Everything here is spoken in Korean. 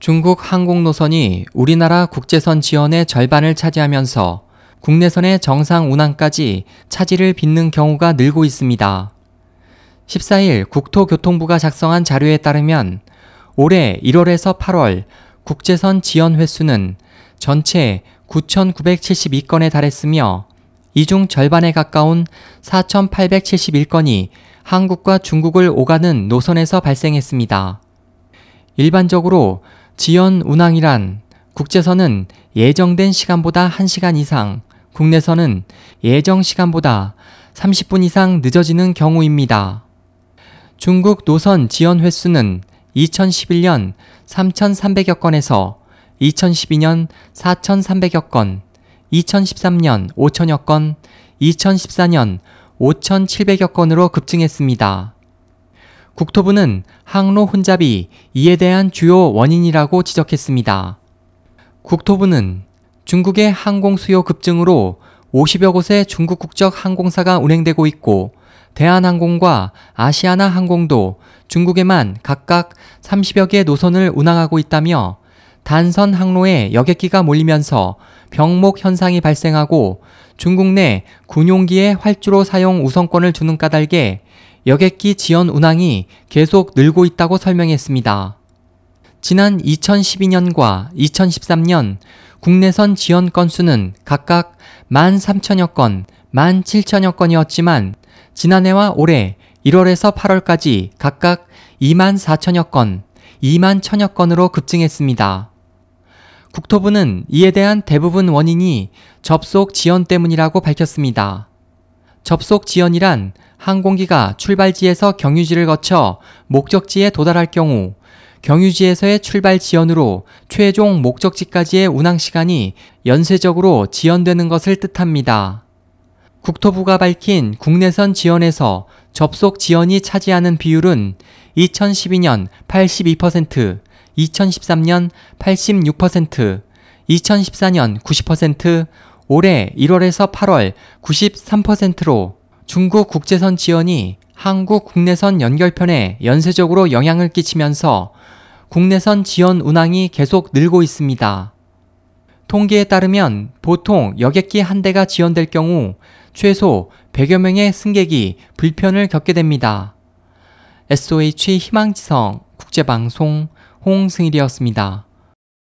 중국 항공 노선이 우리나라 국제선 지원의 절반을 차지하면서 국내선의 정상 운항까지 차질을 빚는 경우가 늘고 있습니다. 14일 국토교통부가 작성한 자료에 따르면 올해 1월에서 8월 국제선 지연 횟수는 전체 9,972건에 달했으며 이 중 절반에 가까운 4,871건이 한국과 중국을 오가는 노선에서 발생했습니다. 일반적으로 지연 운항이란 국제선은 예정된 시간보다 1시간 이상, 국내선은 예정 시간보다 30분 이상 늦어지는 경우입니다. 중국 노선 지연 횟수는 2011년 3,300여 건에서 2012년 4,300여 건, 2013년 5천여 건, 2014년 5,700여 건으로 급증했습니다. 국토부는 항로 혼잡이 이에 대한 주요 원인이라고 지적했습니다. 국토부는 중국의 항공 수요 급증으로 50여 곳의 중국 국적 항공사가 운행되고 있고 대한항공과 아시아나 항공도 중국에만 각각 30여 개 노선을 운항하고 있다며 단선 항로에 여객기가 몰리면서 병목 현상이 발생하고 중국 내 군용기의 활주로 사용 우선권을 주는 까닭에 여객기 지연 운항이 계속 늘고 있다고 설명했습니다. 지난 2012년과 2013년 국내선 지연 건수는 각각 13,000여 건, 17,000여 건이었지만 지난해와 올해 1월에서 8월까지 각각 24,000여 건, 2만 1,000여 건으로 급증했습니다. 국토부는 이에 대한 대부분 원인이 접속 지연 때문이라고 밝혔습니다. 접속 지연이란 항공기가 출발지에서 경유지를 거쳐 목적지에 도달할 경우 경유지에서의 출발 지연으로 최종 목적지까지의 운항 시간이 연쇄적으로 지연되는 것을 뜻합니다. 국토부가 밝힌 국내선 지연에서 접속 지연이 차지하는 비율은 2012년 82%, 2013년 86%, 2014년 90%, 올해 1월에서 8월 93%로 중국 국제선 지연이 한국 국내선 연결편에 연쇄적으로 영향을 끼치면서 국내선 지연 운항이 계속 늘고 있습니다. 통계에 따르면 보통 여객기 한 대가 지연될 경우 최소 100여 명의 승객이 불편을 겪게 됩니다. SOH 희망지성 국제방송 홍승일이었습니다.